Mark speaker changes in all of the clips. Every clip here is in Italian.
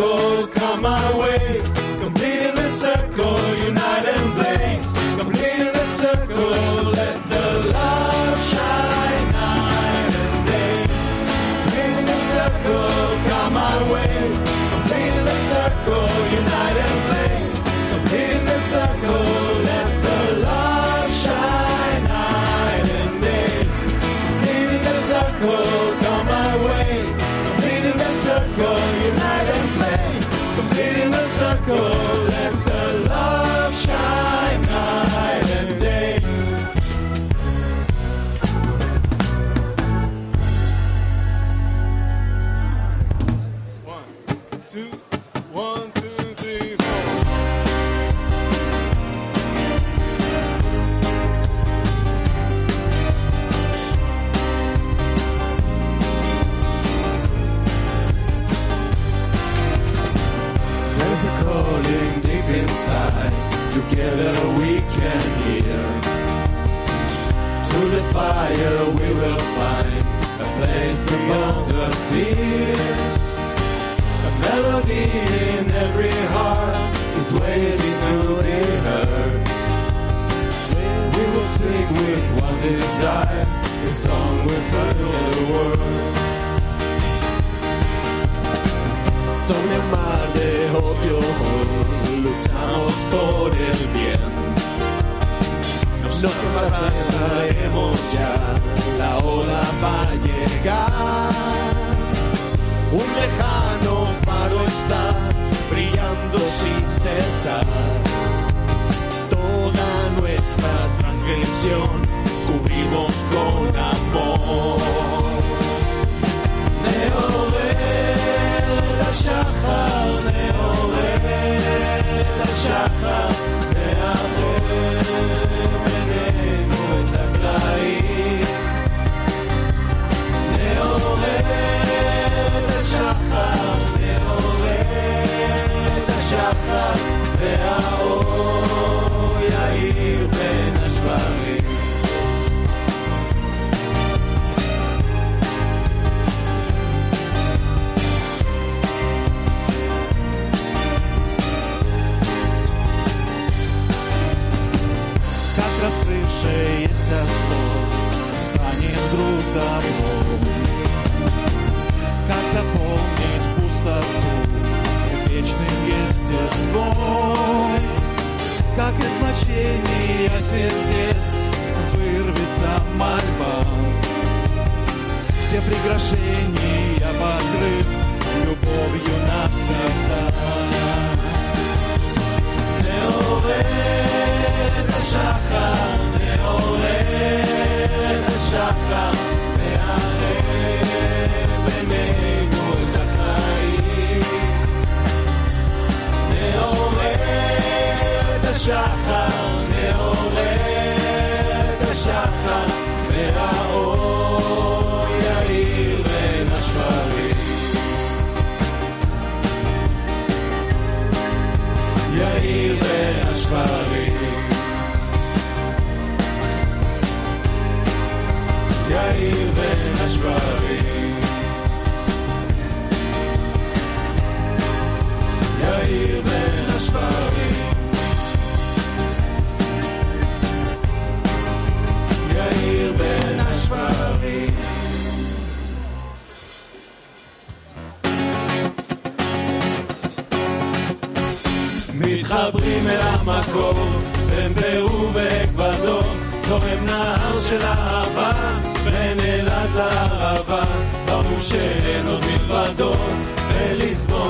Speaker 1: México.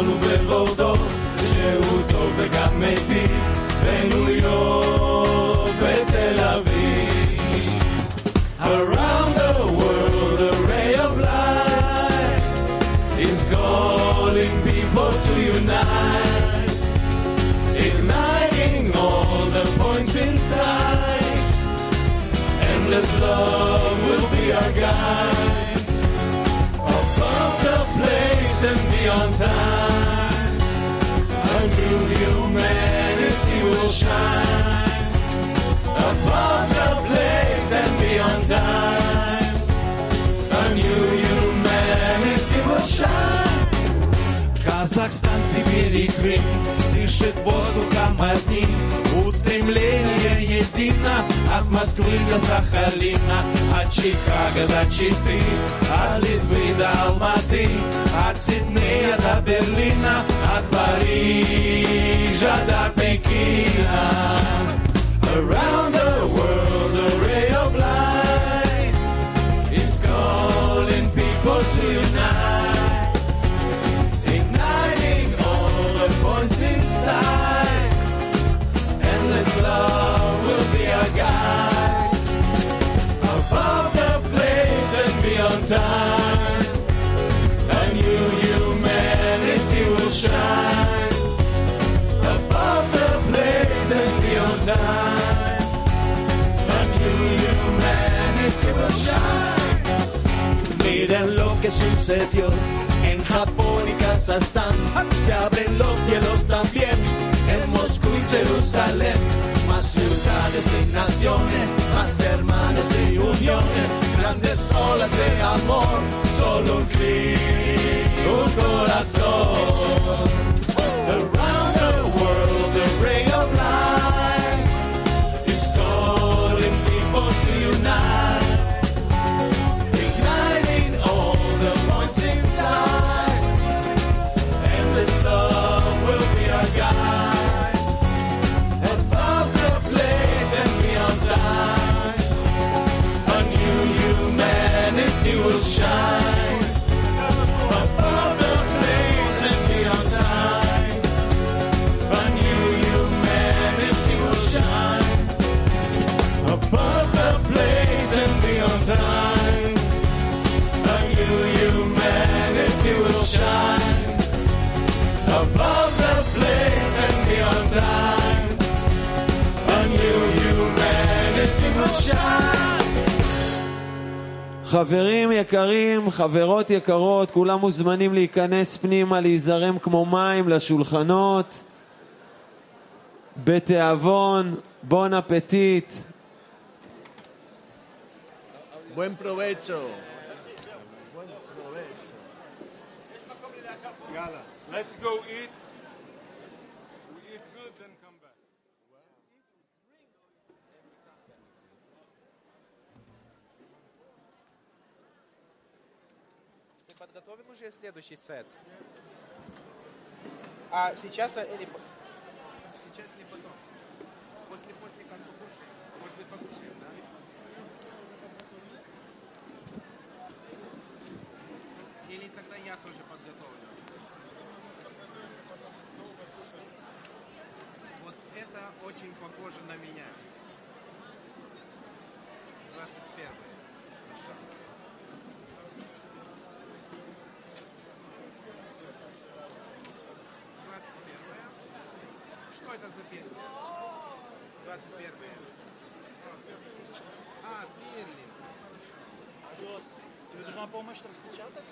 Speaker 1: Paulo levou Сибирь и Крым Дышит воздухом одним. Устремление едино От Москвы до Сахалина. От Чикаго до Читы От Литвы до Алматы. От Сиднея до Берлина От Парижа до Пекина. Around the world a ray of light is calling people to sucedió en Japón y Kazajstán. Se abren los cielos también en Moscú y Jerusalén. Más ciudades y naciones, más hermanos y uniones. Grandes olas de amor, solo un clic, un corazón.
Speaker 2: חברות יקרות, כולם מוזמנים להיכנס פנימה, להיזרם כמו מים לשולחנות. בתיאבון, בון אפטיט.
Speaker 3: Let's go eat.
Speaker 4: Уже следующий сет? А сейчас или сейчас или потом? После после как покушаем? Может быть покушаем, да? Или тогда я тоже подготовлю? Вот это очень похоже на меня. 21 21 А, Перли.
Speaker 5: Жос, тебе нужна помощь распечатать?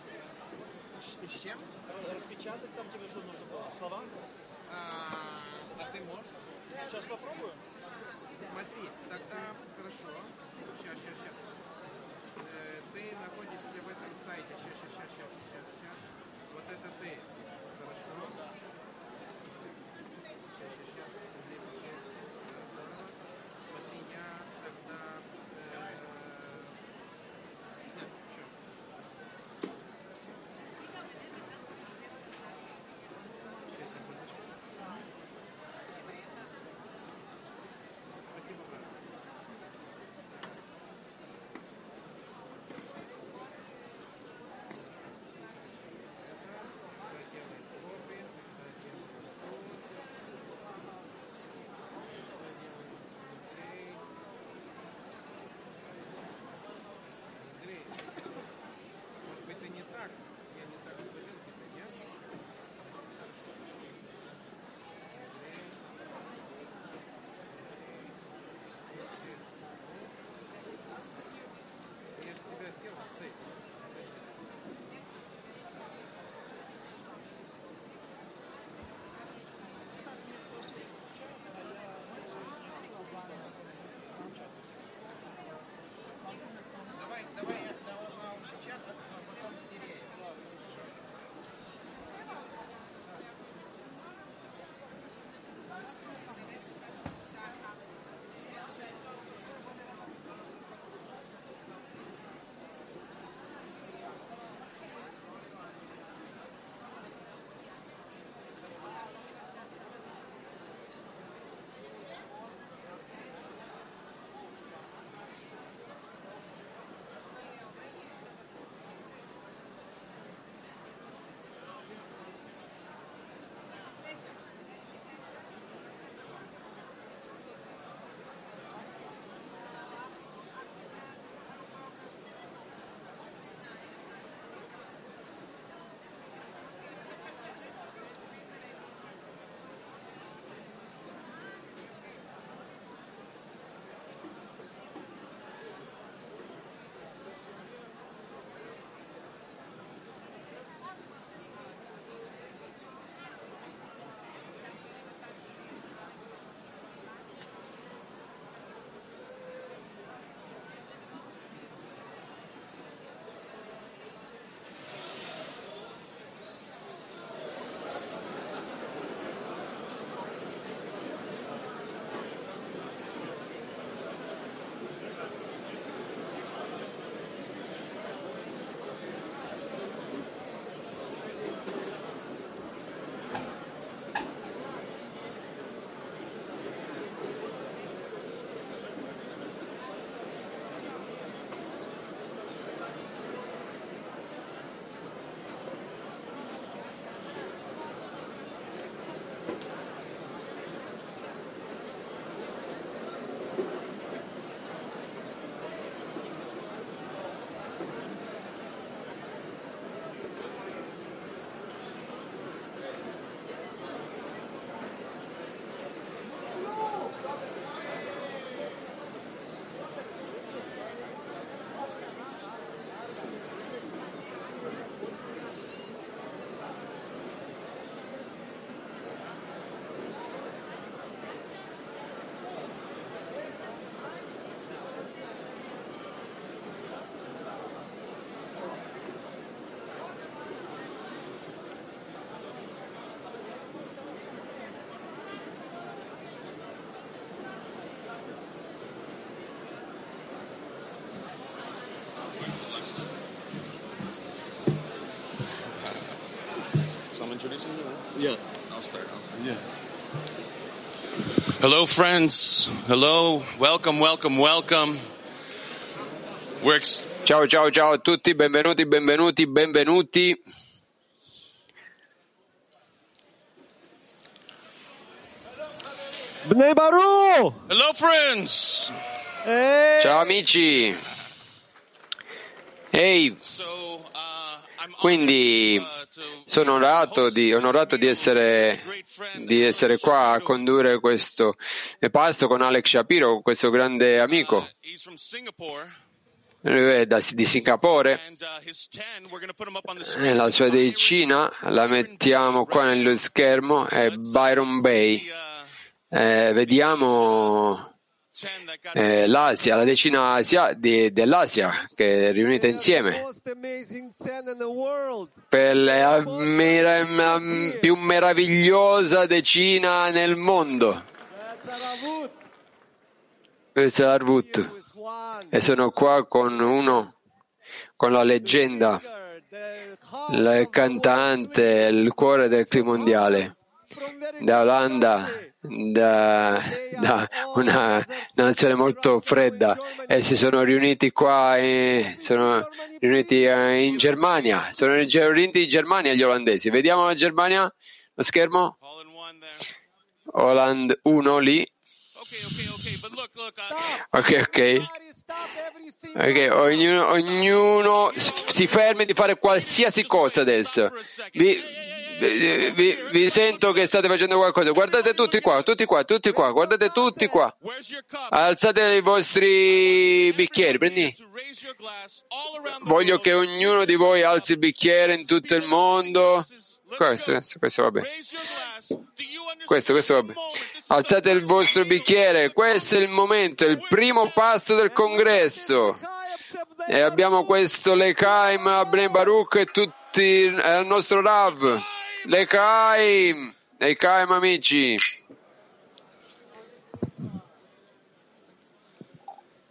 Speaker 4: С чем?
Speaker 5: Распечатать там тебе что нужно было? Слова?
Speaker 4: А, а ты можешь?
Speaker 5: Сейчас попробую.
Speaker 4: Смотри, тогда хорошо. Сейчас, сейчас, сейчас. Э, ты находишься в этом сайте. Сейчас, сейчас, сейчас, сейчас, сейчас. Вот это ты. Хорошо. Сейчас, сейчас, сейчас. молодцы. Давай, давай, я должна вообще чат, а потом
Speaker 6: стереть. I'm introducing you.
Speaker 7: Yeah.
Speaker 6: I'll start. I'll start.
Speaker 7: Yeah.
Speaker 6: Hello, friends. Hello. Welcome, welcome, welcome. We're ex-
Speaker 8: Ciao ciao ciao a tutti, benvenuti, benvenuti, benvenuti.
Speaker 9: Bnei Baru!
Speaker 6: Hello, friends.
Speaker 9: Hey!
Speaker 8: Ciao amici. Ehi,
Speaker 6: So, uh, I'm
Speaker 8: quindi sono onorato di, onorato di essere, di essere qua a condurre questo pasto con Alex Shapiro, questo grande amico da- di Singapore.
Speaker 6: and uh, his 10, we're going to put him up on the
Speaker 8: E
Speaker 6: screen.
Speaker 8: La sua decina la mettiamo qua nello schermo, è Byron Bay. Eh, vediamo
Speaker 6: 10 that got
Speaker 8: eh, l'Asia, la decina Asia di- dell'Asia che è riunita insieme
Speaker 9: Most amazing 10 in the world.
Speaker 8: per la mera- più meravigliosa decina nel mondo. Questo è Arvut.
Speaker 9: Here with one.
Speaker 8: E sono qua con uno, con la leggenda, il cantante, il cuore del clima mondiale, da Olanda. Da, da una nazione molto fredda e si sono riuniti qua, e sono riuniti eh, in Germania, sono riuniti in Germania gli olandesi. Vediamo la Germania, lo schermo,
Speaker 6: in.
Speaker 8: Holland 1 lì, ok ok. Ok, ognuno, ognuno si fermi di fare qualsiasi cosa adesso. Vi, vi- vi- sento che state facendo qualcosa. Guardate tutti qua, tutti qua, tutti qua, guardate tutti qua. Alzate i vostri bicchieri, prendi. Voglio che ognuno di voi alzi il bicchiere in tutto il mondo. Questo, questo, questo va bene. Questo, questo va bene. Alzate il vostro bicchiere, questo è il momento, il primo passo del congresso. E abbiamo questo Lekaim, Abnei Baruch e tutti eh, il nostro Rav. Lekaim, Lekaim amici.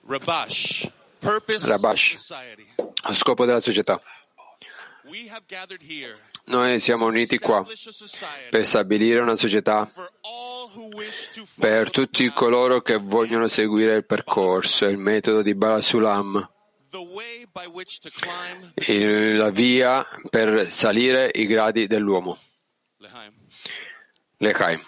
Speaker 6: Rabash. Purpose
Speaker 8: Rabash. scopo della società. Noi siamo uniti qua per stabilire una società per tutti coloro che vogliono seguire il percorso, il metodo di Barasulam,
Speaker 6: the way by which to climb
Speaker 8: il- la via per salire i gradi dell'uomo.
Speaker 6: Lehaim.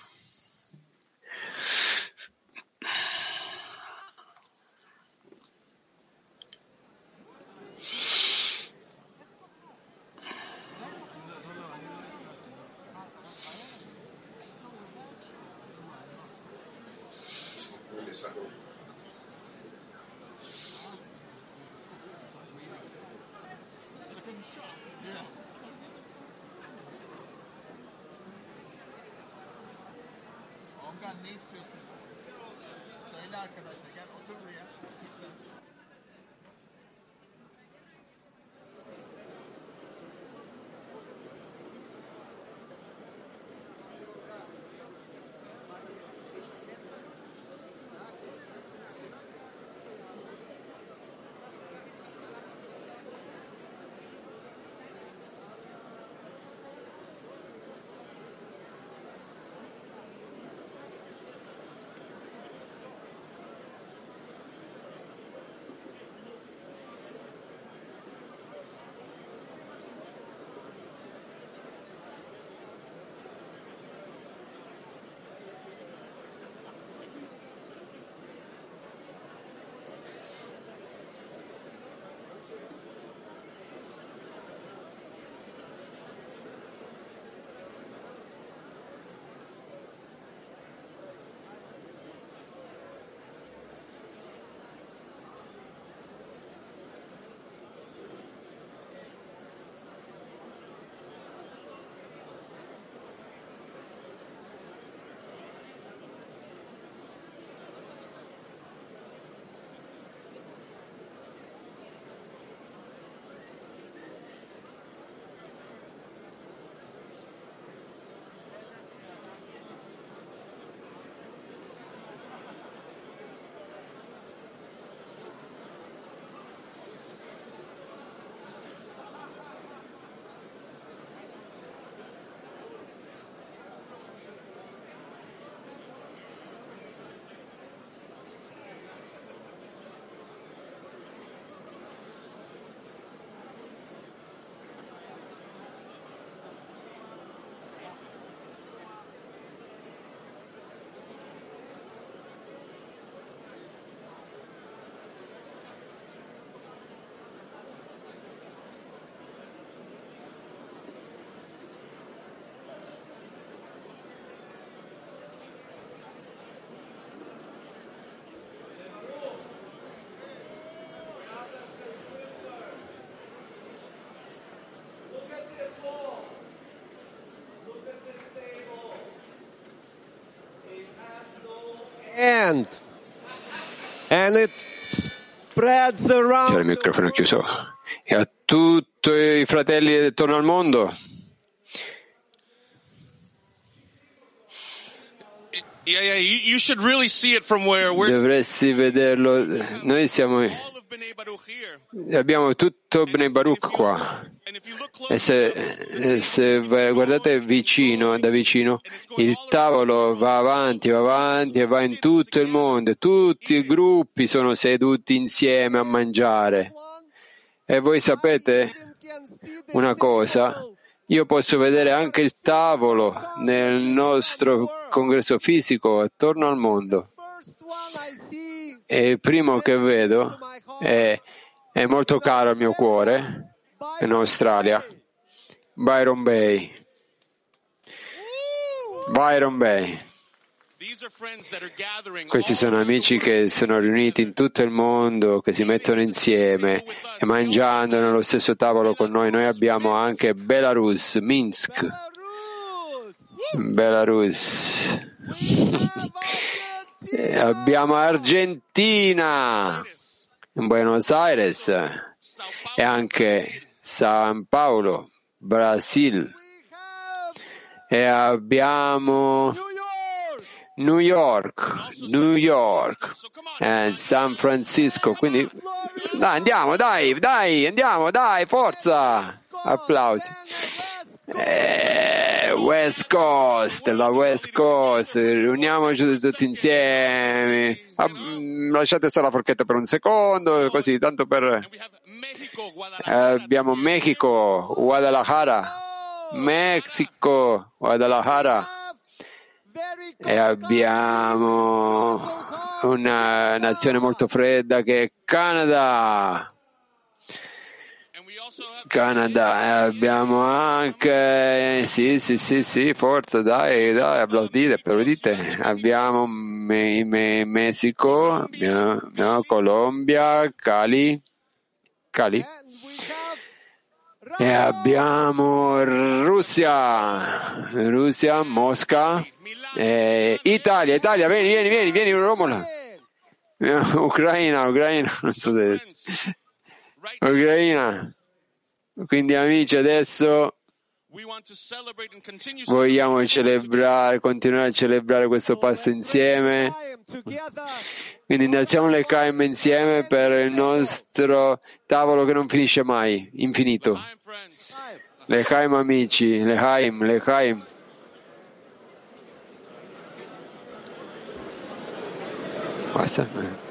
Speaker 10: Hand. And it spreads
Speaker 8: C'era il
Speaker 10: around.
Speaker 8: microfono chiuso. E a tutti i fratelli attorno al mondo.
Speaker 6: Yeah, yeah. You, you should really see it from where we're
Speaker 8: Dovresti vederlo. Noi siamo. Abbiamo tutto Bnei Baruch qua. E se, se guardate vicino, da vicino, il tavolo va avanti, va avanti e va in tutto il mondo. Tutti i gruppi sono seduti insieme a mangiare. E voi sapete una cosa? Io posso vedere anche il tavolo nel nostro congresso fisico attorno al mondo. E il primo che vedo è, è molto caro al mio cuore, in Australia, Byron Bay. Byron Bay. Questi sono amici che sono riuniti in tutto il mondo, che si mettono insieme e mangiando nello stesso tavolo con noi. Noi abbiamo anche Belarus, Minsk,
Speaker 10: Belarus.
Speaker 8: Abbiamo Argentina, Buenos Aires e anche San Paolo, Brasil. E abbiamo.
Speaker 10: New York,
Speaker 8: New York e San Francisco. Quindi dai, andiamo, dai, dai, andiamo, dai, forza! Applausi. Eh, West Coast, la West Coast, riuniamoci tutti insieme. Ah, mm, lasciate solo la forchetta per un secondo, così, tanto per... Eh, abbiamo Mexico, Guadalajara, Mexico, Guadalajara. E abbiamo una nazione molto fredda che è Canada.
Speaker 6: And we also have
Speaker 8: Canada, e abbiamo anche, sì, sì, sì, sì, forza, dai, dai, applaudite, applaudite. Abbiamo Me- Me- Messico, abbiamo, abbiamo Colombia, Cali, Cali, e abbiamo Russia, Russia, Mosca, e Italia, Italia, vieni, vieni, vieni, vieni, Romola. Ucraina, Ucraina, non so se... Ucraina. Quindi amici, adesso vogliamo celebrare, continuare a celebrare questo pasto insieme. Quindi innalziamo le caime insieme per il nostro tavolo che non finisce mai, infinito. Le caim amici, le caim, le caim. Basta.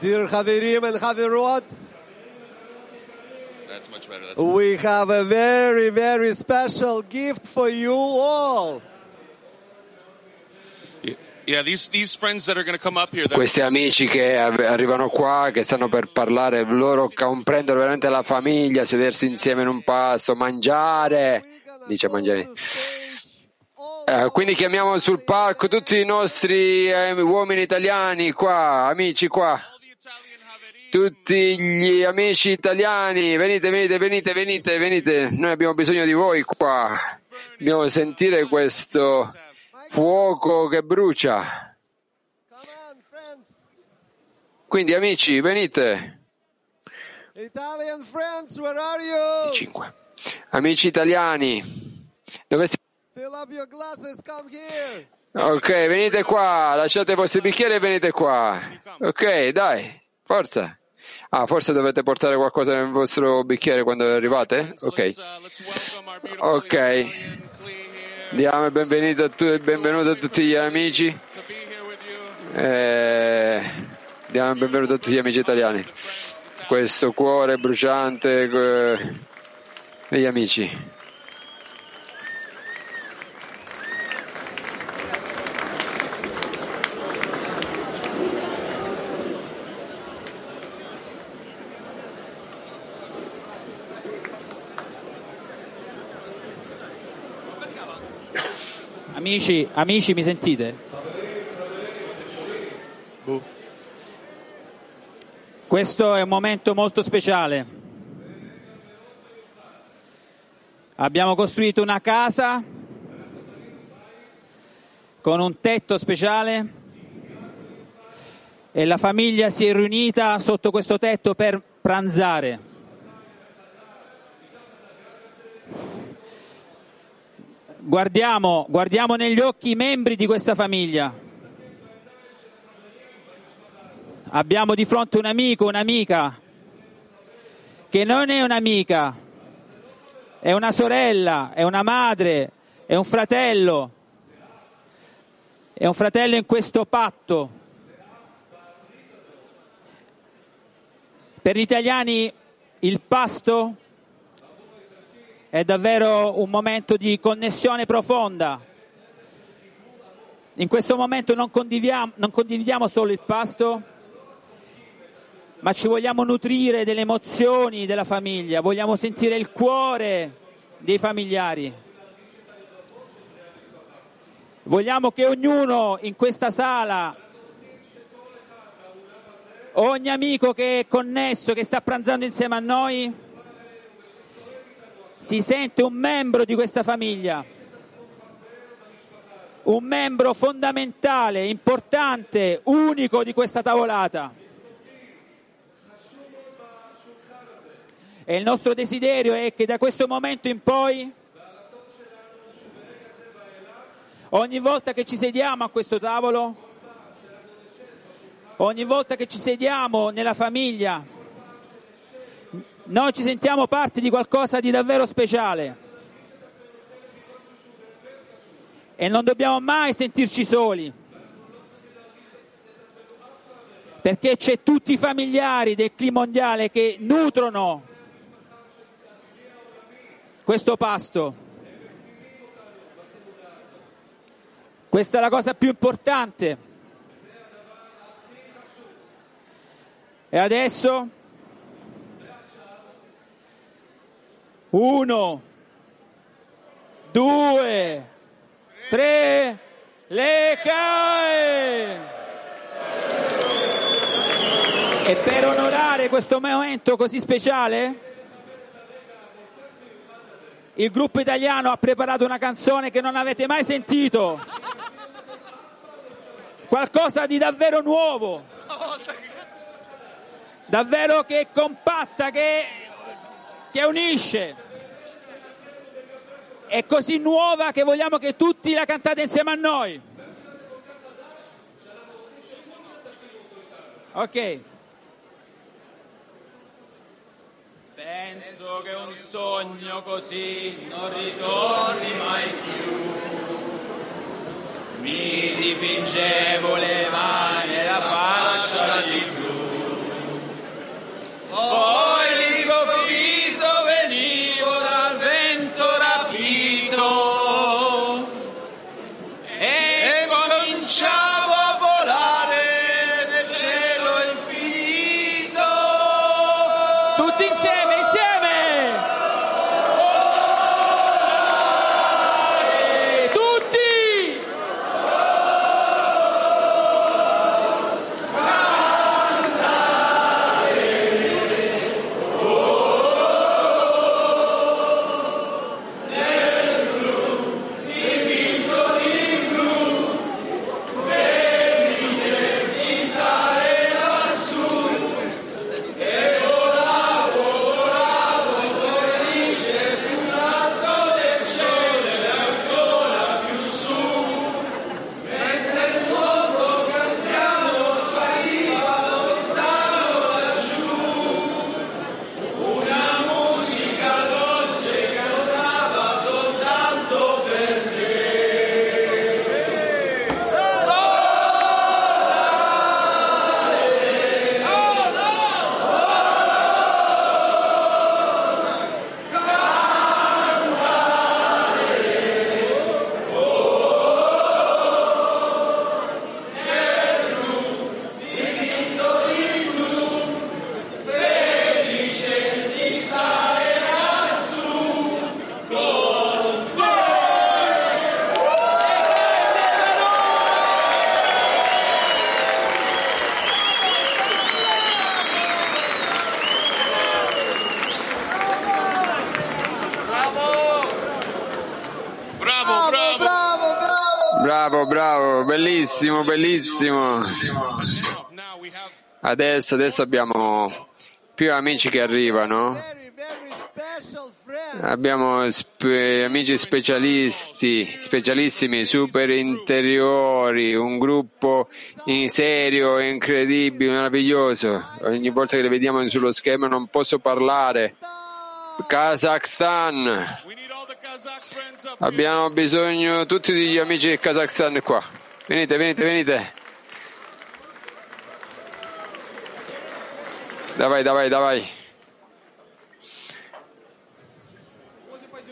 Speaker 11: Dear Chavirim and Chavirot,
Speaker 6: That's much better. That's
Speaker 11: we have a very, very special gift for you all.
Speaker 6: Yeah, these these friends that are going to come up here. That,
Speaker 8: Questi amici che arrivano qua, che stanno per parlare, loro comprendono veramente la famiglia, sedersi insieme in un pasto, mangiare, dice mangiare. Eh, quindi chiamiamo sul palco tutti i nostri eh, uomini italiani qua, amici qua. Tutti gli amici italiani, venite, venite, venite, venite, venite. Noi abbiamo bisogno di voi qua. Dobbiamo sentire questo fuoco che brucia. Quindi amici, venite.
Speaker 11: Italian friends, where are you?
Speaker 8: Cinque. Amici italiani, dove siete? Ok, venite qua, lasciate i vostri bicchieri e venite qua. Ok, dai, forza. Ah, forse dovete portare qualcosa nel vostro bicchiere quando arrivate? Ok. Ok. Diamo il benvenuto a, tu- il benvenuto a tutti gli amici. Eh, diamo il benvenuto a tutti gli amici italiani. Questo cuore bruciante eh, degli amici.
Speaker 12: Amici, amici, mi sentite? Questo è un momento molto speciale. Abbiamo costruito una casa con un tetto speciale e la famiglia si è riunita sotto questo tetto per pranzare. Guardiamo, guardiamo negli occhi i membri di questa famiglia. Abbiamo di fronte un amico, un'amica, che non è un'amica, è una sorella, è una madre, è un fratello, è un fratello in questo patto. Per gli italiani il pasto è davvero un momento di connessione profonda. In questo momento non condividiamo, non condividiamo solo il pasto, ma ci vogliamo nutrire delle emozioni della famiglia, vogliamo sentire il cuore dei familiari. Vogliamo che ognuno in questa sala, ogni amico che è connesso, che sta pranzando insieme a noi, si sente un membro di questa famiglia, un membro fondamentale, importante, unico di questa tavolata. E il nostro desiderio è che da questo momento in poi, ogni volta che ci sediamo a questo tavolo, ogni volta che ci sediamo nella famiglia, noi ci sentiamo parte di qualcosa di davvero speciale. E non dobbiamo mai sentirci soli. Perché c'è tutti i familiari del clima mondiale che nutrono questo pasto. Questa è la cosa più importante. E adesso uno, due, tre, le cae! E per onorare questo momento così speciale, il gruppo italiano ha preparato una canzone che non avete mai sentito. Qualcosa di davvero nuovo. Davvero che compatta, che, che unisce. È così nuova che vogliamo che tutti la cantate insieme a noi. Ok. Penso che un sogno così non ritorni mai più. Mi dipingevo le mani e la faccia di blu. Poi
Speaker 8: bellissimo, bellissimo. Adesso, adesso abbiamo più amici che arrivano. Abbiamo spe- amici specialisti, specialissimi, super interiori, un gruppo in serio, incredibile, meraviglioso. Ogni volta che li vediamo sullo schermo non posso parlare. Kazakhstan. Abbiamo bisogno tutti degli amici del Kazakhstan qua. Venite, venite, venite. Давай, давай, давай.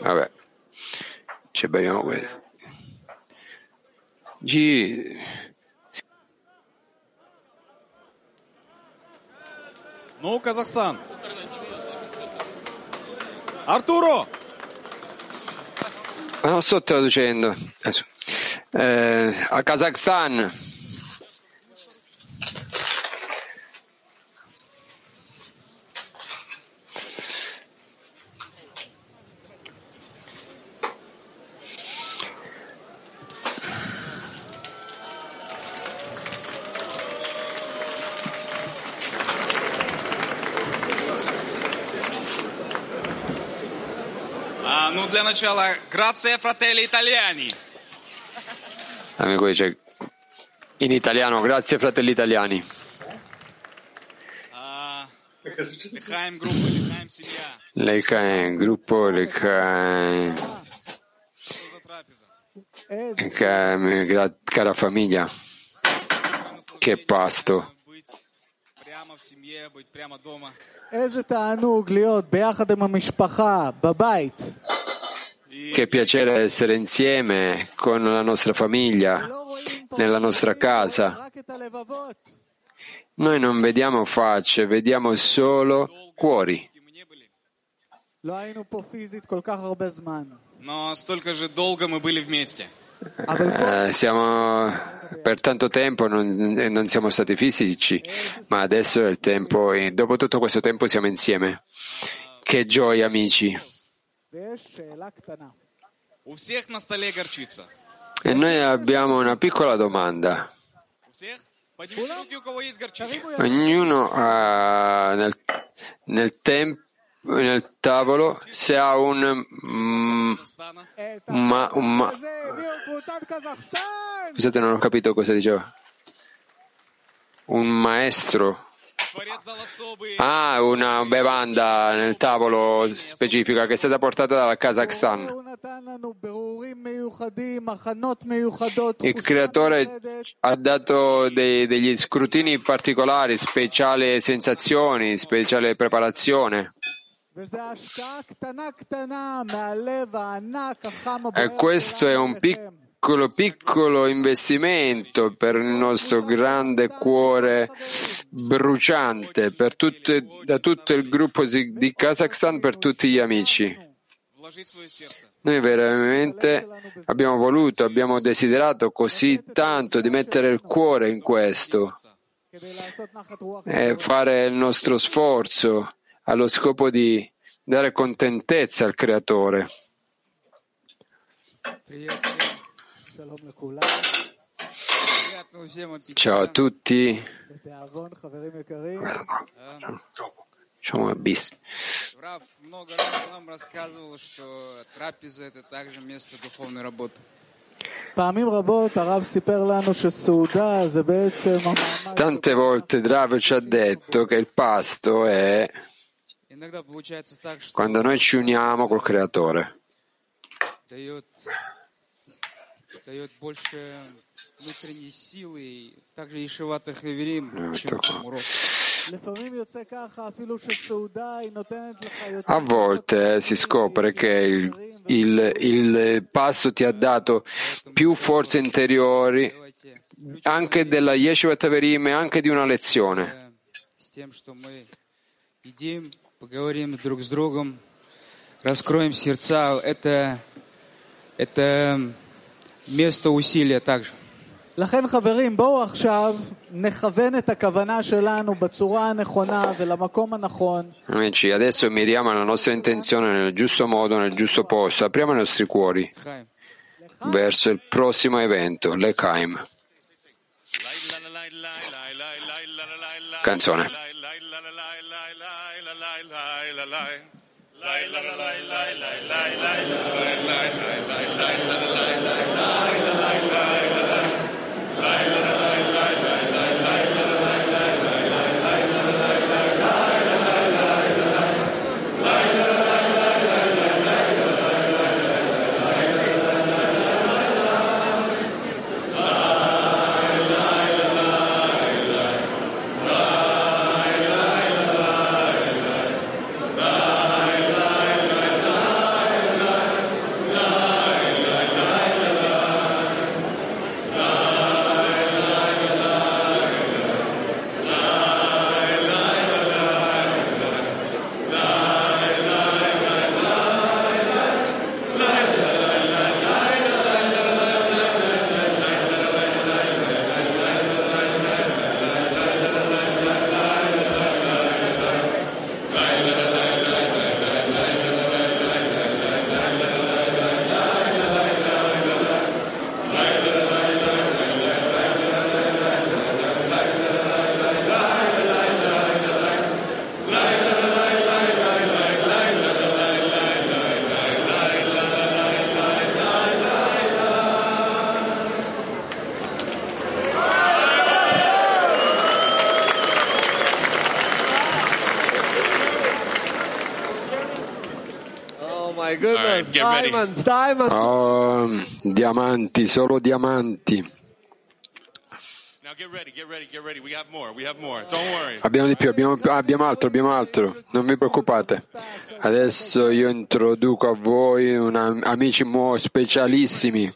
Speaker 8: Vabbè, ci beviamo questo. G.
Speaker 13: Ну, Казахстан. Arturo!
Speaker 8: Ma non sto traducendo. Adesso. Э, а Казахстан.
Speaker 13: А, ну, для начала, грация, фрателли, итальяни.
Speaker 8: Amico dice in italiano, grazie fratelli italiani. L'Echaim, gruppo l'Echaim. Cara famiglia, che pasto. Che piacere essere insieme con la nostra famiglia, nella nostra casa. Noi non vediamo facce, vediamo solo cuori. Eh, siamo per tanto tempo non, non, siamo stati fisici, ma adesso è il tempo, e dopo tutto questo tempo siamo insieme. Che gioia, amici! E noi abbiamo una piccola domanda. Ognuno ha nel, nel, temp, nel tavolo se ha un, mm, ma, un ma. Scusate, non ho capito cosa diceva. Un maestro ha ah, una bevanda nel tavolo specifica che è stata portata dal Kazakhstan. Il creatore ha dato dei, degli scrutini particolari, speciali sensazioni, speciale preparazione. E questo è un
Speaker 11: piccolo
Speaker 8: piccolo, piccolo investimento per il nostro grande cuore bruciante, tutte, da tutto il gruppo di Kazakhstan, per tutti gli amici. Noi veramente abbiamo voluto, abbiamo desiderato così tanto di mettere il cuore in questo e fare il nostro sforzo allo scopo di dare contentezza al Creatore. Ciao a tutti. Diciamo, bis. Tante volte Drav ci ha detto che il pasto è quando noi ci uniamo col Creatore.
Speaker 12: дает больше внутренней силы, и также и Шивата Хаверим, чем
Speaker 11: Мурок.
Speaker 8: A volte si scopre che il, il, il passo ti ha dato più forze interiori anche della Yeshiva Taverim e anche di una lezione.
Speaker 12: Раскроем сердца. Это, это место усилия также.
Speaker 11: לכן חברים, בואו עכשיו נכוון את הכוונה שלנו בצורה הנכונה ולמקום הנכון.
Speaker 8: Amici, adesso miriamo la nostra intenzione nel giusto modo, nel giusto posto. Apriamo i nostri cuori
Speaker 12: Хайм.
Speaker 8: verso il prossimo evento, l'Ekaim. Canzone.
Speaker 14: la
Speaker 6: ready.
Speaker 10: diamonds, diamonds.
Speaker 8: Oh, diamanti, solo diamanti.
Speaker 6: Get ready, get ready, get ready. More.
Speaker 8: Abbiamo di più, abbiamo, abbiamo altro, abbiamo altro. Non vi preoccupate. Adesso io introduco a voi una, amici mo- specialissimi.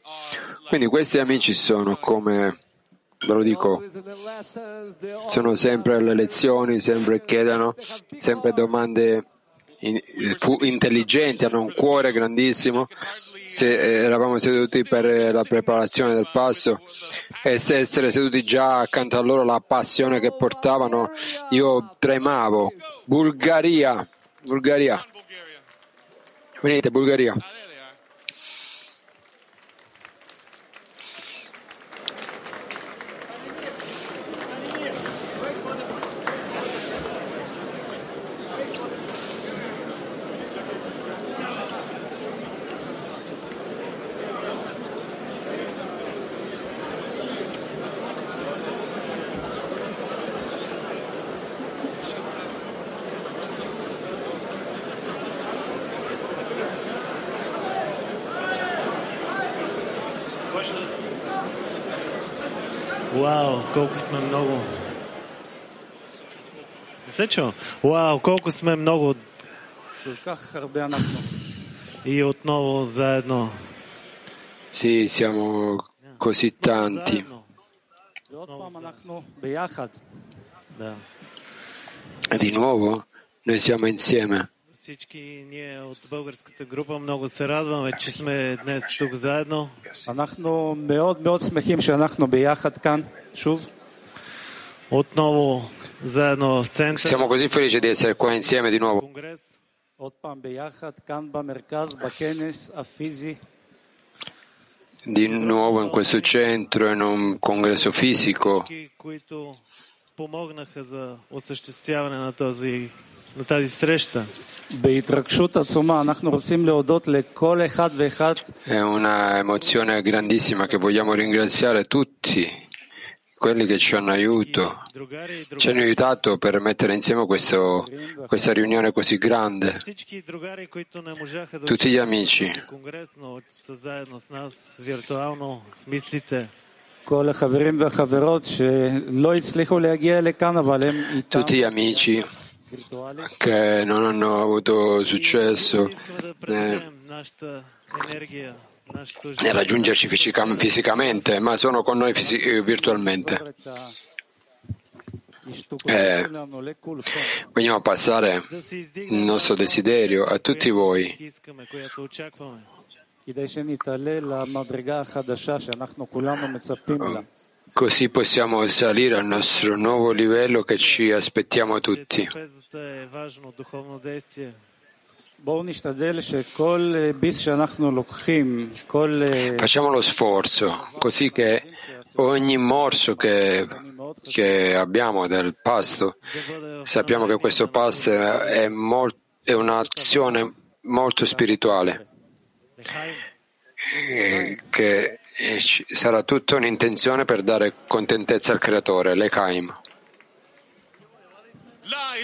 Speaker 8: Quindi questi amici sono come, ve lo dico, sono sempre alle lezioni, sempre chiedono, sempre domande fu- intelligenti, hanno un cuore grandissimo. Se eh, eravamo seduti per eh, la preparazione del passo e se essere seduti già accanto a loro la passione che portavano, io tremavo. Bulgaria, Bulgaria. Venite, Bulgaria.
Speaker 15: Wow, колко сме много. Се чу? Вау, колко сме много. И отново заедно.
Speaker 8: Sì, siamo così tanti. Di nuovo, noi siamo insieme.
Speaker 15: Всички ние от българската група много се радваме, че сме днес тук заедно.
Speaker 11: אנחנו מאוד מאוד שמחים שאנחנו ביחד כאן, שוב.
Speaker 15: Отново заедно в център.
Speaker 8: Siamo così felici di essere qua insieme di nuovo.
Speaker 15: конгрес.
Speaker 11: עוד פעם ביחד, כאן במרכז, בכנס הפיזי.
Speaker 8: Di nuovo in questo centro, in un congresso fisico.
Speaker 15: Всички, които помогнаха за осъществяване на, този, на тази среща.
Speaker 8: È un'emozione grandissima che vogliamo ringraziare tutti quelli che ci hanno aiuto, ci hanno aiutato per mettere insieme questo, questa riunione così grande. Tutti gli amici. Tutti gli amici che non hanno avuto successo eh, nel,
Speaker 15: nel
Speaker 8: raggiungerci fisica, fisicamente, ma sono con noi fisi- eh, virtualmente. Eh, vogliamo passare il nostro desiderio a tutti voi. Così possiamo salire al nostro nuovo livello che ci aspettiamo tutti. Facciamo lo sforzo, così che ogni morso che, che abbiamo del pasto, sappiamo che questo pasto è, molt, è un'azione molto spirituale, che eh, ci- sarà tutta un'intenzione per dare contentezza al creatore, l'Ekaim.
Speaker 6: Lai,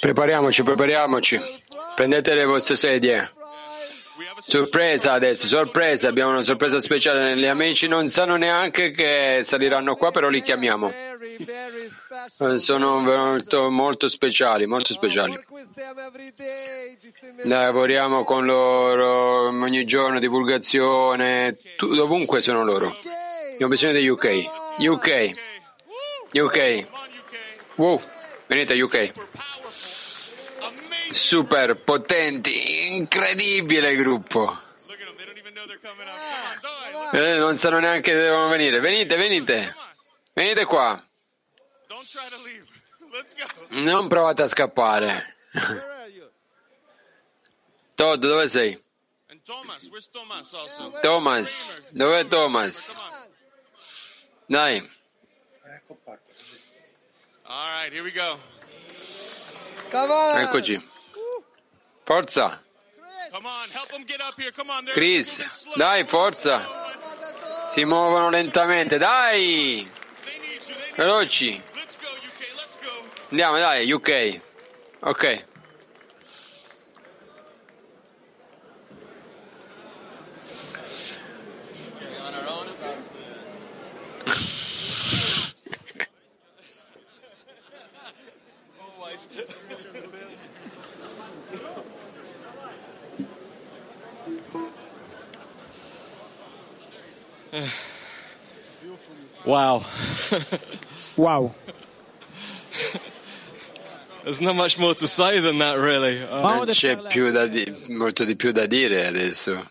Speaker 8: Prepariamoci, prepariamoci. Prendete le vostre sedie. Sorpresa adesso, sorpresa, abbiamo una sorpresa speciale. Gli amici non sanno neanche che saliranno qua, però li chiamiamo. Sono molto, molto speciali, molto speciali. Lavoriamo con loro ogni giorno, divulgazione, tu- dovunque sono loro. Abbiamo bisogno degli UK. UK. UK. Wow, venite UK. Super potenti, incredibile il gruppo. Eh, non sanno neanche che devono venire. Venite, venite. Venite qua. Non provate a scappare. Todd, dove sei?
Speaker 6: Thomas? Thomas,
Speaker 8: dov'è Thomas? Dai,
Speaker 6: All right, here we go.
Speaker 8: eccoci. Forza,
Speaker 6: Come on, help them get up here. Come on, they're
Speaker 8: Chris, dai, forza. Si muovono lentamente, dai. Veloci. Andiamo, dai, UK. Ok.
Speaker 16: Wow.
Speaker 12: wow.
Speaker 16: There's not much more to say than that, really. Uh,
Speaker 8: Non c'è più da di- molto di più da dire adesso.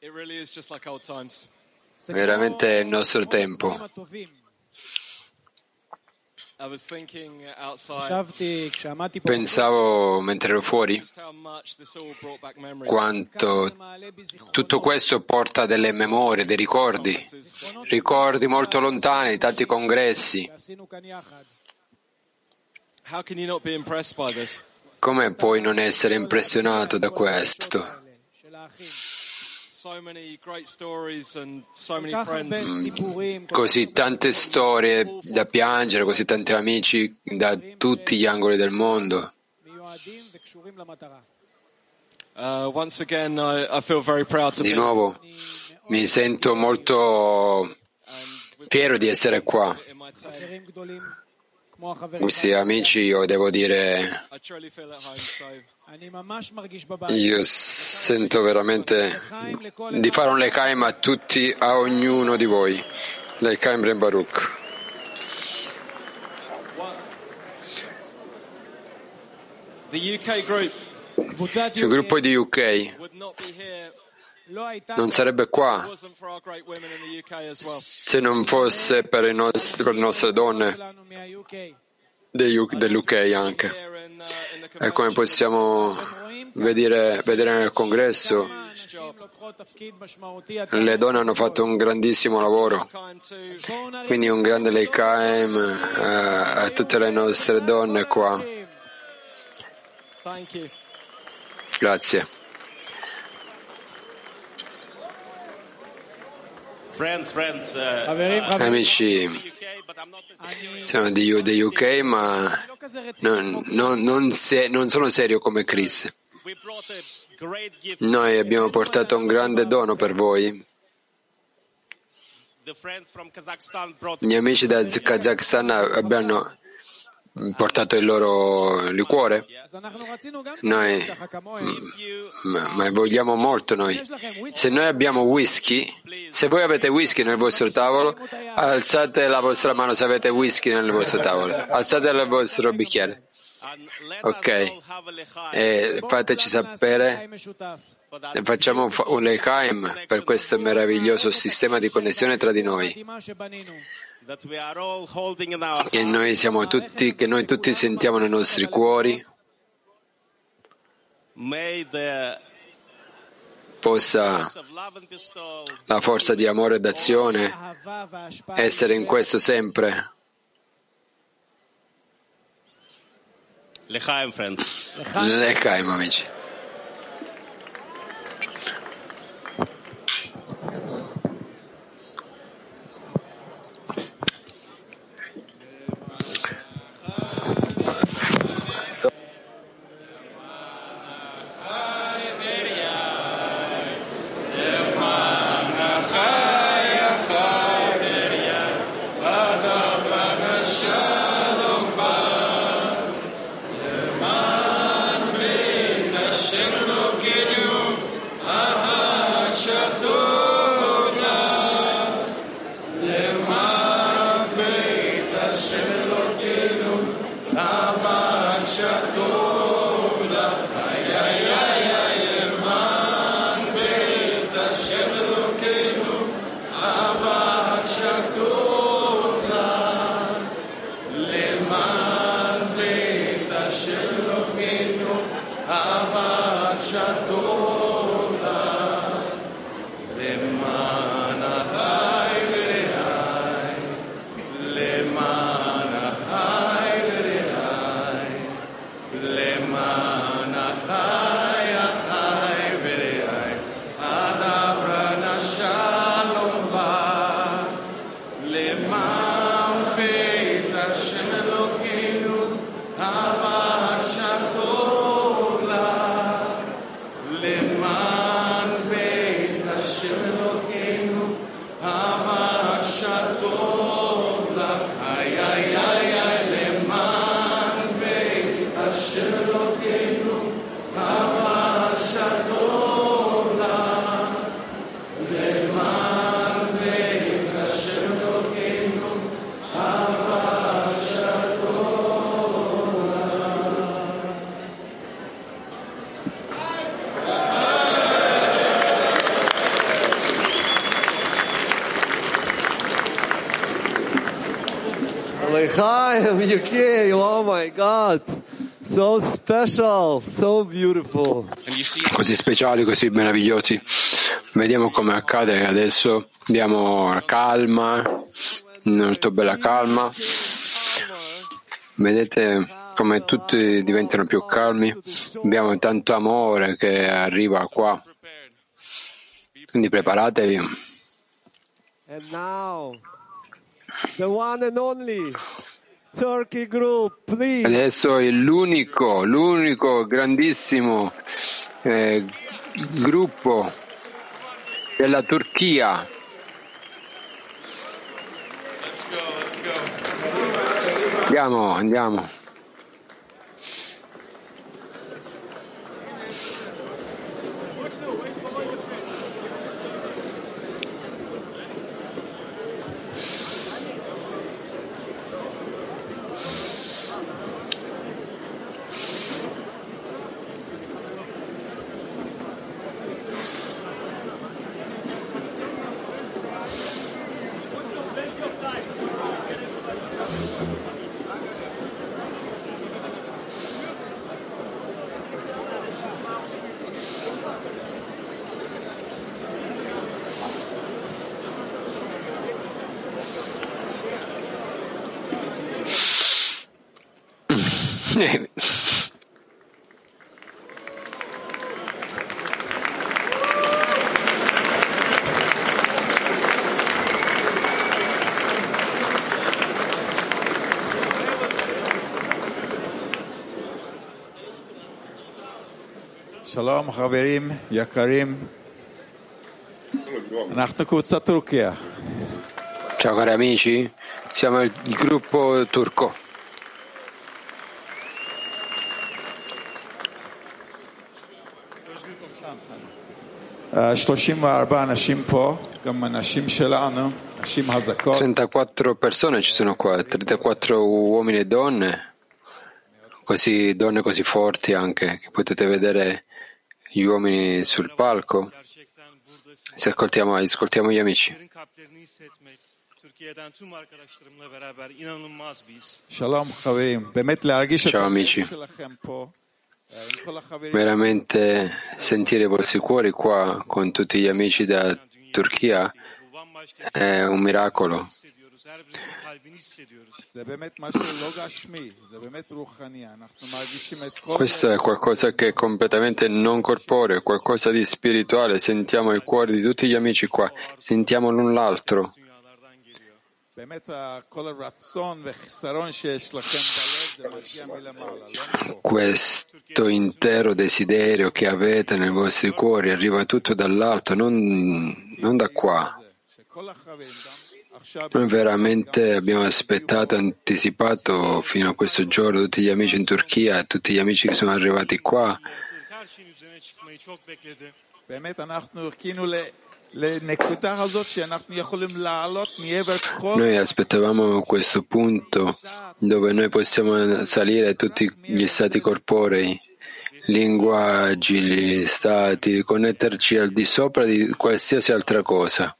Speaker 16: it really is just like old times.
Speaker 8: Veramente è il nostro tempo. Pensavo mentre ero fuori quanto tutto questo porta delle memorie, dei ricordi, ricordi molto lontani di tanti congressi. Come puoi non essere impressionato da questo? Così tante storie da piangere, così tanti amici da tutti gli angoli del mondo. Di nuovo, mi sento molto fiero di essere qua. Questi amici, io devo dire, io sento veramente di fare un lekaim a tutti, a ognuno di voi. Lekaim Ben Baruch. Il gruppo di UK non sarebbe qua se non fosse per, nostri, per le nostre donne dell'UK anche. E come possiamo vedere, vedere nel congresso, le donne hanno fatto un grandissimo lavoro. Quindi un grande Leikaim eh, a, tutte le nostre donne qua. Grazie.
Speaker 17: Friends, friends, uh,
Speaker 8: Amici, di, di UK, ma non, non- non se- non sono serio come Chris. Noi abbiamo portato un grande dono per voi. Gli amici da Kazakhstan abbiano portato il loro liquore. Noi, ma, vogliamo molto noi. Se noi abbiamo whisky, se voi avete whisky nel vostro tavolo, alzate la vostra mano se avete whisky nel vostro tavolo. Alzate il vostro bicchiere. Ok, e fateci sapere. Facciamo un Lechaim per questo meraviglioso sistema di connessione tra di noi. Che noi, tutti, che noi tutti sentiamo nei nostri cuori possa la forza di amore e d'azione essere in questo sempre.
Speaker 17: L'Echaim,
Speaker 8: amici.
Speaker 9: So special, so beautiful.
Speaker 8: così speciali, così meravigliosi. Vediamo come accade adesso. Abbiamo la calma, molto bella calma. Vedete come tutti diventano più calmi. Abbiamo tanto amore che arriva qua. Quindi preparatevi.
Speaker 9: And now, the one and only.
Speaker 8: Adesso è l'unico, l'unico grandissimo eh, gruppo della Turchia. Andiamo, andiamo.
Speaker 18: Shalom, Haverim, Yakarim.
Speaker 8: Ciao cari amici, siamo il gruppo turco.
Speaker 18: Uh, 34
Speaker 8: persone ci sono qua, 34 uomini e donne, così, donne così forti anche, che potete vedere gli uomini sul palco, se ascoltiamo, ascoltiamo gli amici. Ciao amici. Veramente sentire i vostri cuori qua con tutti gli amici da Turchia è un miracolo. Questo è qualcosa che è completamente non corporeo, qualcosa di spirituale. Sentiamo il cuore di tutti gli amici qua, sentiamo l'un l'altro. Questo intero desiderio che avete nei vostri cuori arriva tutto dall'alto, non, non da qua. Noi veramente abbiamo aspettato, anticipato fino a questo giorno tutti gli amici in Turchia, tutti gli amici che sono arrivati qua. Noi aspettavamo questo punto dove noi possiamo salire tutti gli stati corporei, linguaggi, gli stati, connetterci al di sopra di qualsiasi altra cosa.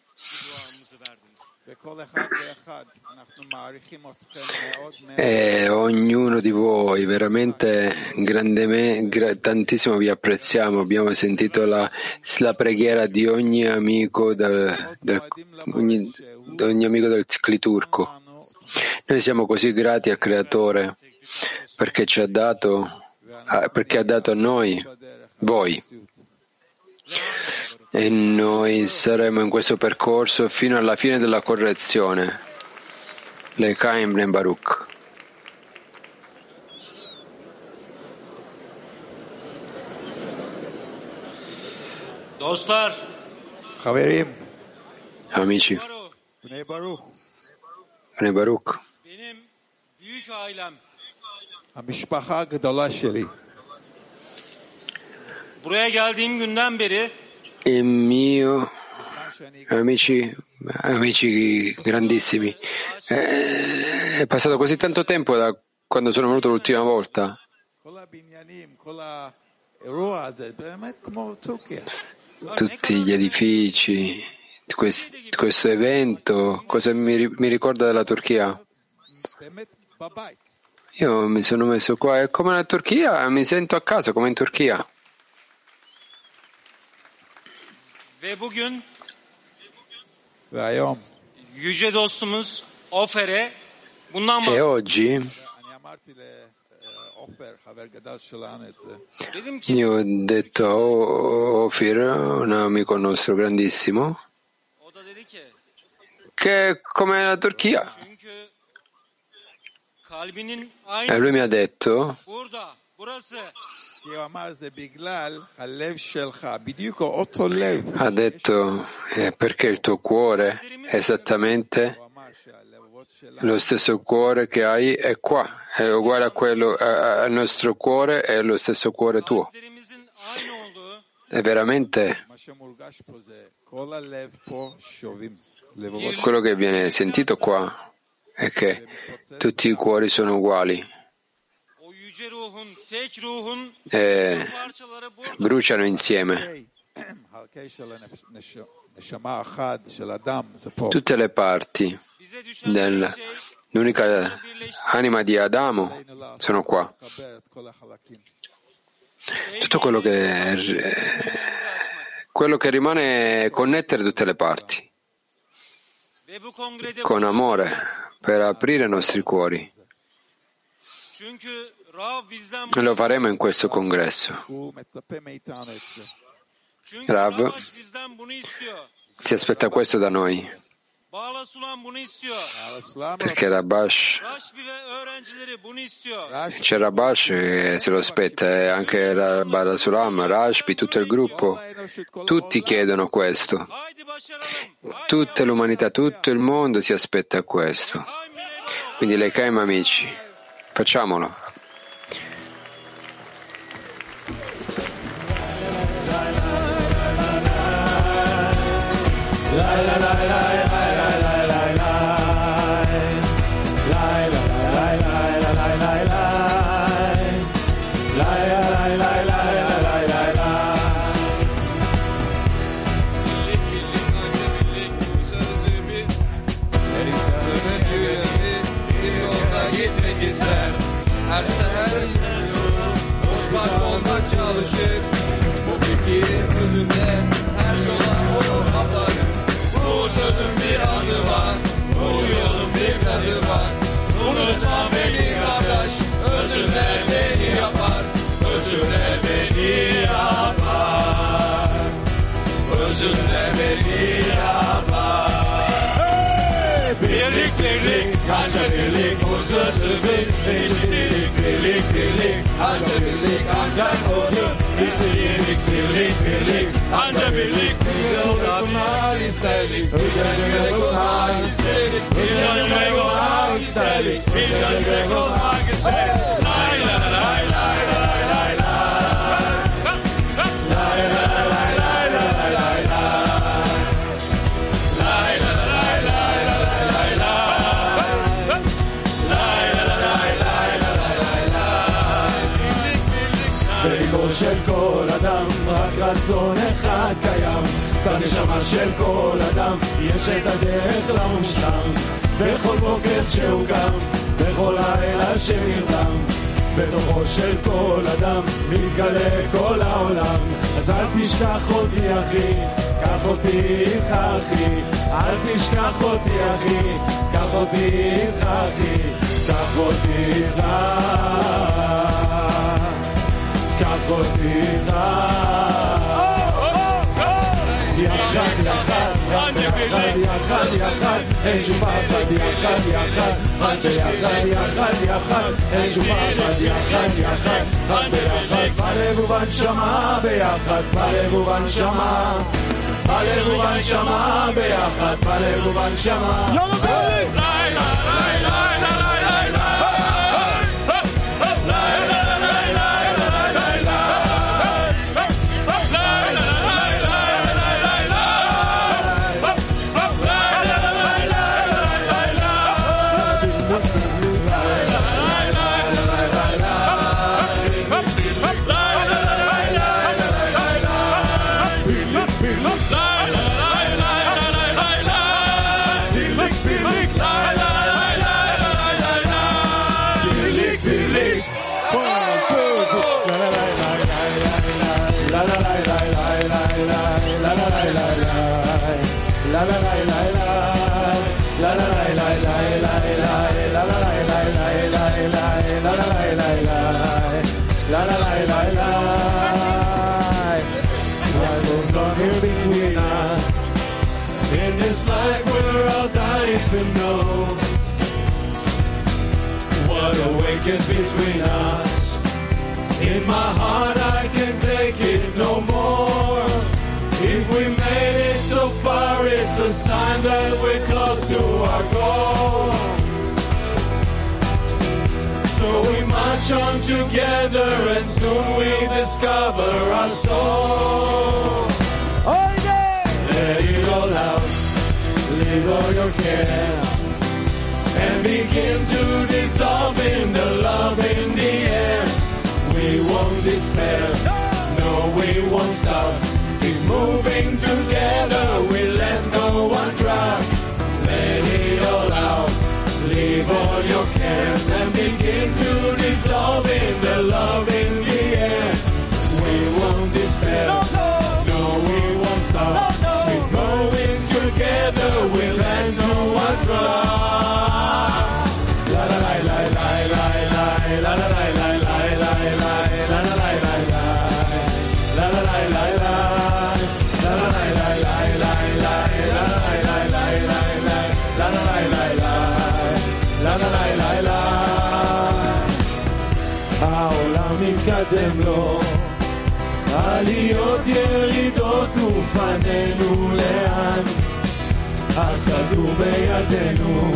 Speaker 8: E ognuno di voi veramente grandemente, gra- tantissimo vi apprezziamo. Abbiamo sentito la, la preghiera di ogni amico del, del- ogni, ogni amico del cicli turco. Noi siamo così grati al Creatore perché ci ha dato, perché ha dato a noi, voi e noi saremo in questo percorso fino alla fine della correzione. Le Kaim Ben Baruch.
Speaker 14: Dostar.
Speaker 18: Haverim.
Speaker 8: Amici.
Speaker 18: Bnei Baruch.
Speaker 8: Bnei Baruch.
Speaker 14: Benim büyük ailem. Buraya geldiğim günden beri
Speaker 8: e mio, amici, amici grandissimi, eh, è passato così tanto tempo da quando sono venuto l'ultima volta. Tutti gli edifici, quest, questo evento, cosa mi, mi ricorda della Turchia? Io mi sono messo qua, è come la Turchia, mi sento a casa come in Turchia.
Speaker 14: Ve bugün yüce dostumuz Ofer'e bundan
Speaker 8: E oggi io ho detto oh, a Ofir, un amico nostro grandissimo, che è come la Turchia. E lui mi ha detto ha detto eh, perché il tuo cuore è esattamente lo stesso cuore che hai è qua, è uguale a quello, al nostro cuore, è lo stesso cuore tuo. È veramente quello che viene sentito qua è che tutti i cuori sono uguali
Speaker 14: eh,
Speaker 8: bruciano insieme. Tutte le parti dell'unica anima di Adamo sono qua. Tutto quello che, quello che rimane è connettere tutte le parti con amore per aprire i nostri cuori. Lo faremo in questo congresso. Rav si aspetta questo da noi. Perché Rabash c'è Rabash che se lo aspetta, e anche Balasulam, Rashbi, tutto il gruppo, tutti chiedono questo. Tutta l'umanità, tutto il mondo si aspetta questo. Quindi le Kaim amici, facciamolo.
Speaker 1: la la la la birlik, ancak birlik fırsatımız. Eşitlik, birlik, birlik, ancak birlik, ancak olur. İstedik birlik, birlik, ancak birlik. Bir yoldanlar istedik, bir yoldanlar istedik, bir yoldanlar istedik, bir yoldanlar istedik.
Speaker 14: של כל אדם רק רצון אחד קיים
Speaker 1: בנשמה של כל אדם יש את הדרך למושלם בכל בוקר כשהוא קם, בכל לילה שנרדם בתוכו של כל אדם מתגלה כל העולם אז אל תשכח אותי אחי, קח אותי איתך אחי אל תשכח אותי אחי, קח אותי איתך אחי קח אותי איתך קח אותי איתך יחד, יחד, יחד, יחד, יחד, אין שום פחד, יחד, יחד, רק ביחד, יחד, יחד, אין שום פחד, יחד, יחד, רק ביחד, בלב ובנשמה ביחד, בלב ובנשמה, בלב ובנשמה ביחד, בלב ובנשמה. What goes Between us. In my heart we made it so far, it's a sign that we're close to our goal. So we march on together and soon we discover our soul. Let it all out, leave all your cares, and begin to dissolve in the love in the air. We won't despair, no, we won't stop. Moving together, we let no one drop. Let it all out, leave all your cares, and begin to dissolve in the love in the air. We won't despair, no, we won't stop. Keep going together, we let no one drop. מתקדם לו, עליות ירידות ופנינו לאן, הכדור בידינו.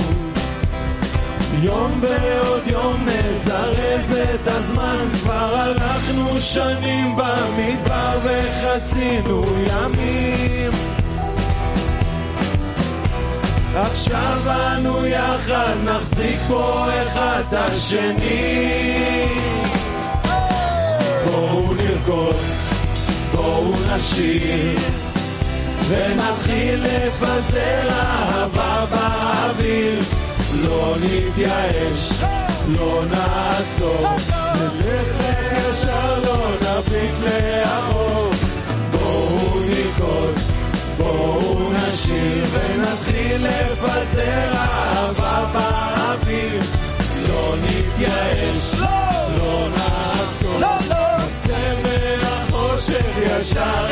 Speaker 1: יום ועוד יום נזרז את הזמן, כבר הלכנו שנים במדבר וחצינו ימים. עכשיו אנו יחד נחזיק פה אחד את השני. בואו נרקוד, בואו נשיר, ונתחיל לפזר אהבה באוויר. לא נתייאש, לא נעצור, נלך ישר, לא נביט לאחור. בואו נרקוד, בואו נשיר, ונתחיל לפזר אהבה באוויר. לא נתייאש, לא נעצור, נצא sería de.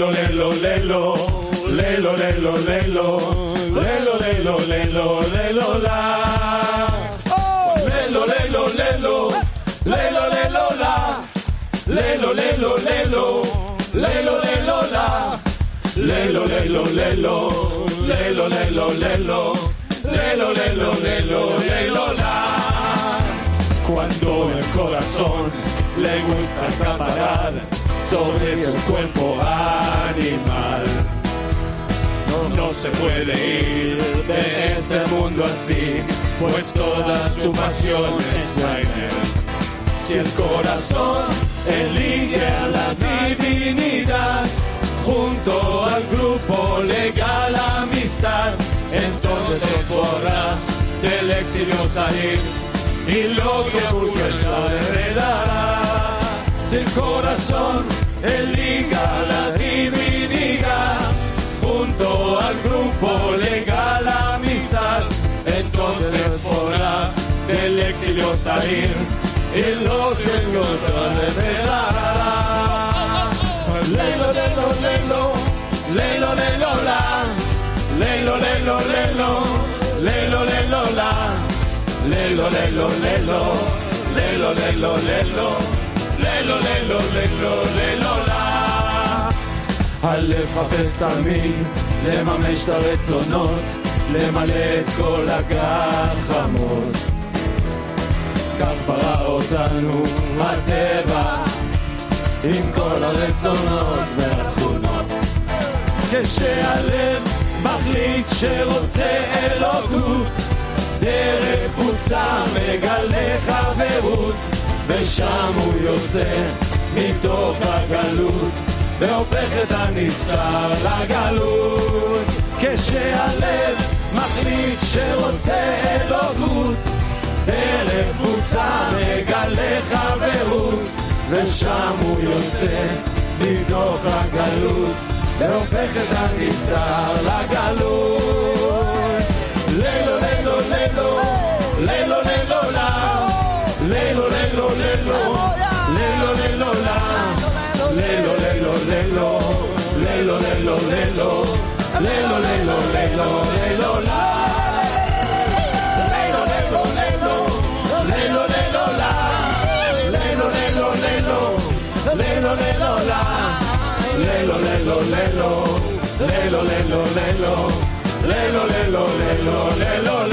Speaker 1: Lelo, lelo, lelo, lelo, lelo, lelo, lelo, lelo, lelo, lelo. Lelo, lelo, lelo, lelo, lelo. Lelo, lelo, lelo, lelo, lelo, lelo, lelo, lelo, lelo, lelo, lelo, lelo, lelo, lelo, lelo. Cuando el corazón le gusta acaparar sobre su cuerpo animal. No se puede ir de este mundo así, pues toda su pasión está en él. Si el corazón elige a la divinidad, junto al grupo legal amistad, entonces podrá del exilio salir y lo que busca heredará. El corazón elige a la divinidad, junto al grupo legal amistad, entonces podrá del exilio salir y lo que encontrar revelará. Lelo, lelo, lelo, lelo, lelo, la, lelo, lelo, lelo, lelo, lelo, la, lelo, lelo, lelo, lelo, lelo, lelo, lelo, lelo, lelo, lelo, la. הלב חפץ תמיד לממש את הרצונות, למלא את כל הגחמות. כך ברא אותנו הטבע, עם כל הרצונות והתכונות. כשהלב מחליט שרוצה אלוקות, דרך קבוצה מגלה חברות, ושם הוא יוצא מתוך הגלות. והופך את הנסתר לגלות כשהלב מחליט שרוצה אלוקות דרך קבוצה מגלה חברות ושם הוא יוצא מתוך הגלות והופך את הנסתר לגלות לילו לילו לילו לילו לילו לה לילו לילו לילו lelo, lelo, lelo, lelo, lelo, lelo, lelo, la. Lelo, lelo, lelo, lelo, lelo, la. Lelo, lelo, lelo, lelo, lelo, la. Lelo, lelo, lelo, lelo, lelo, lelo, lelo, lelo, lelo,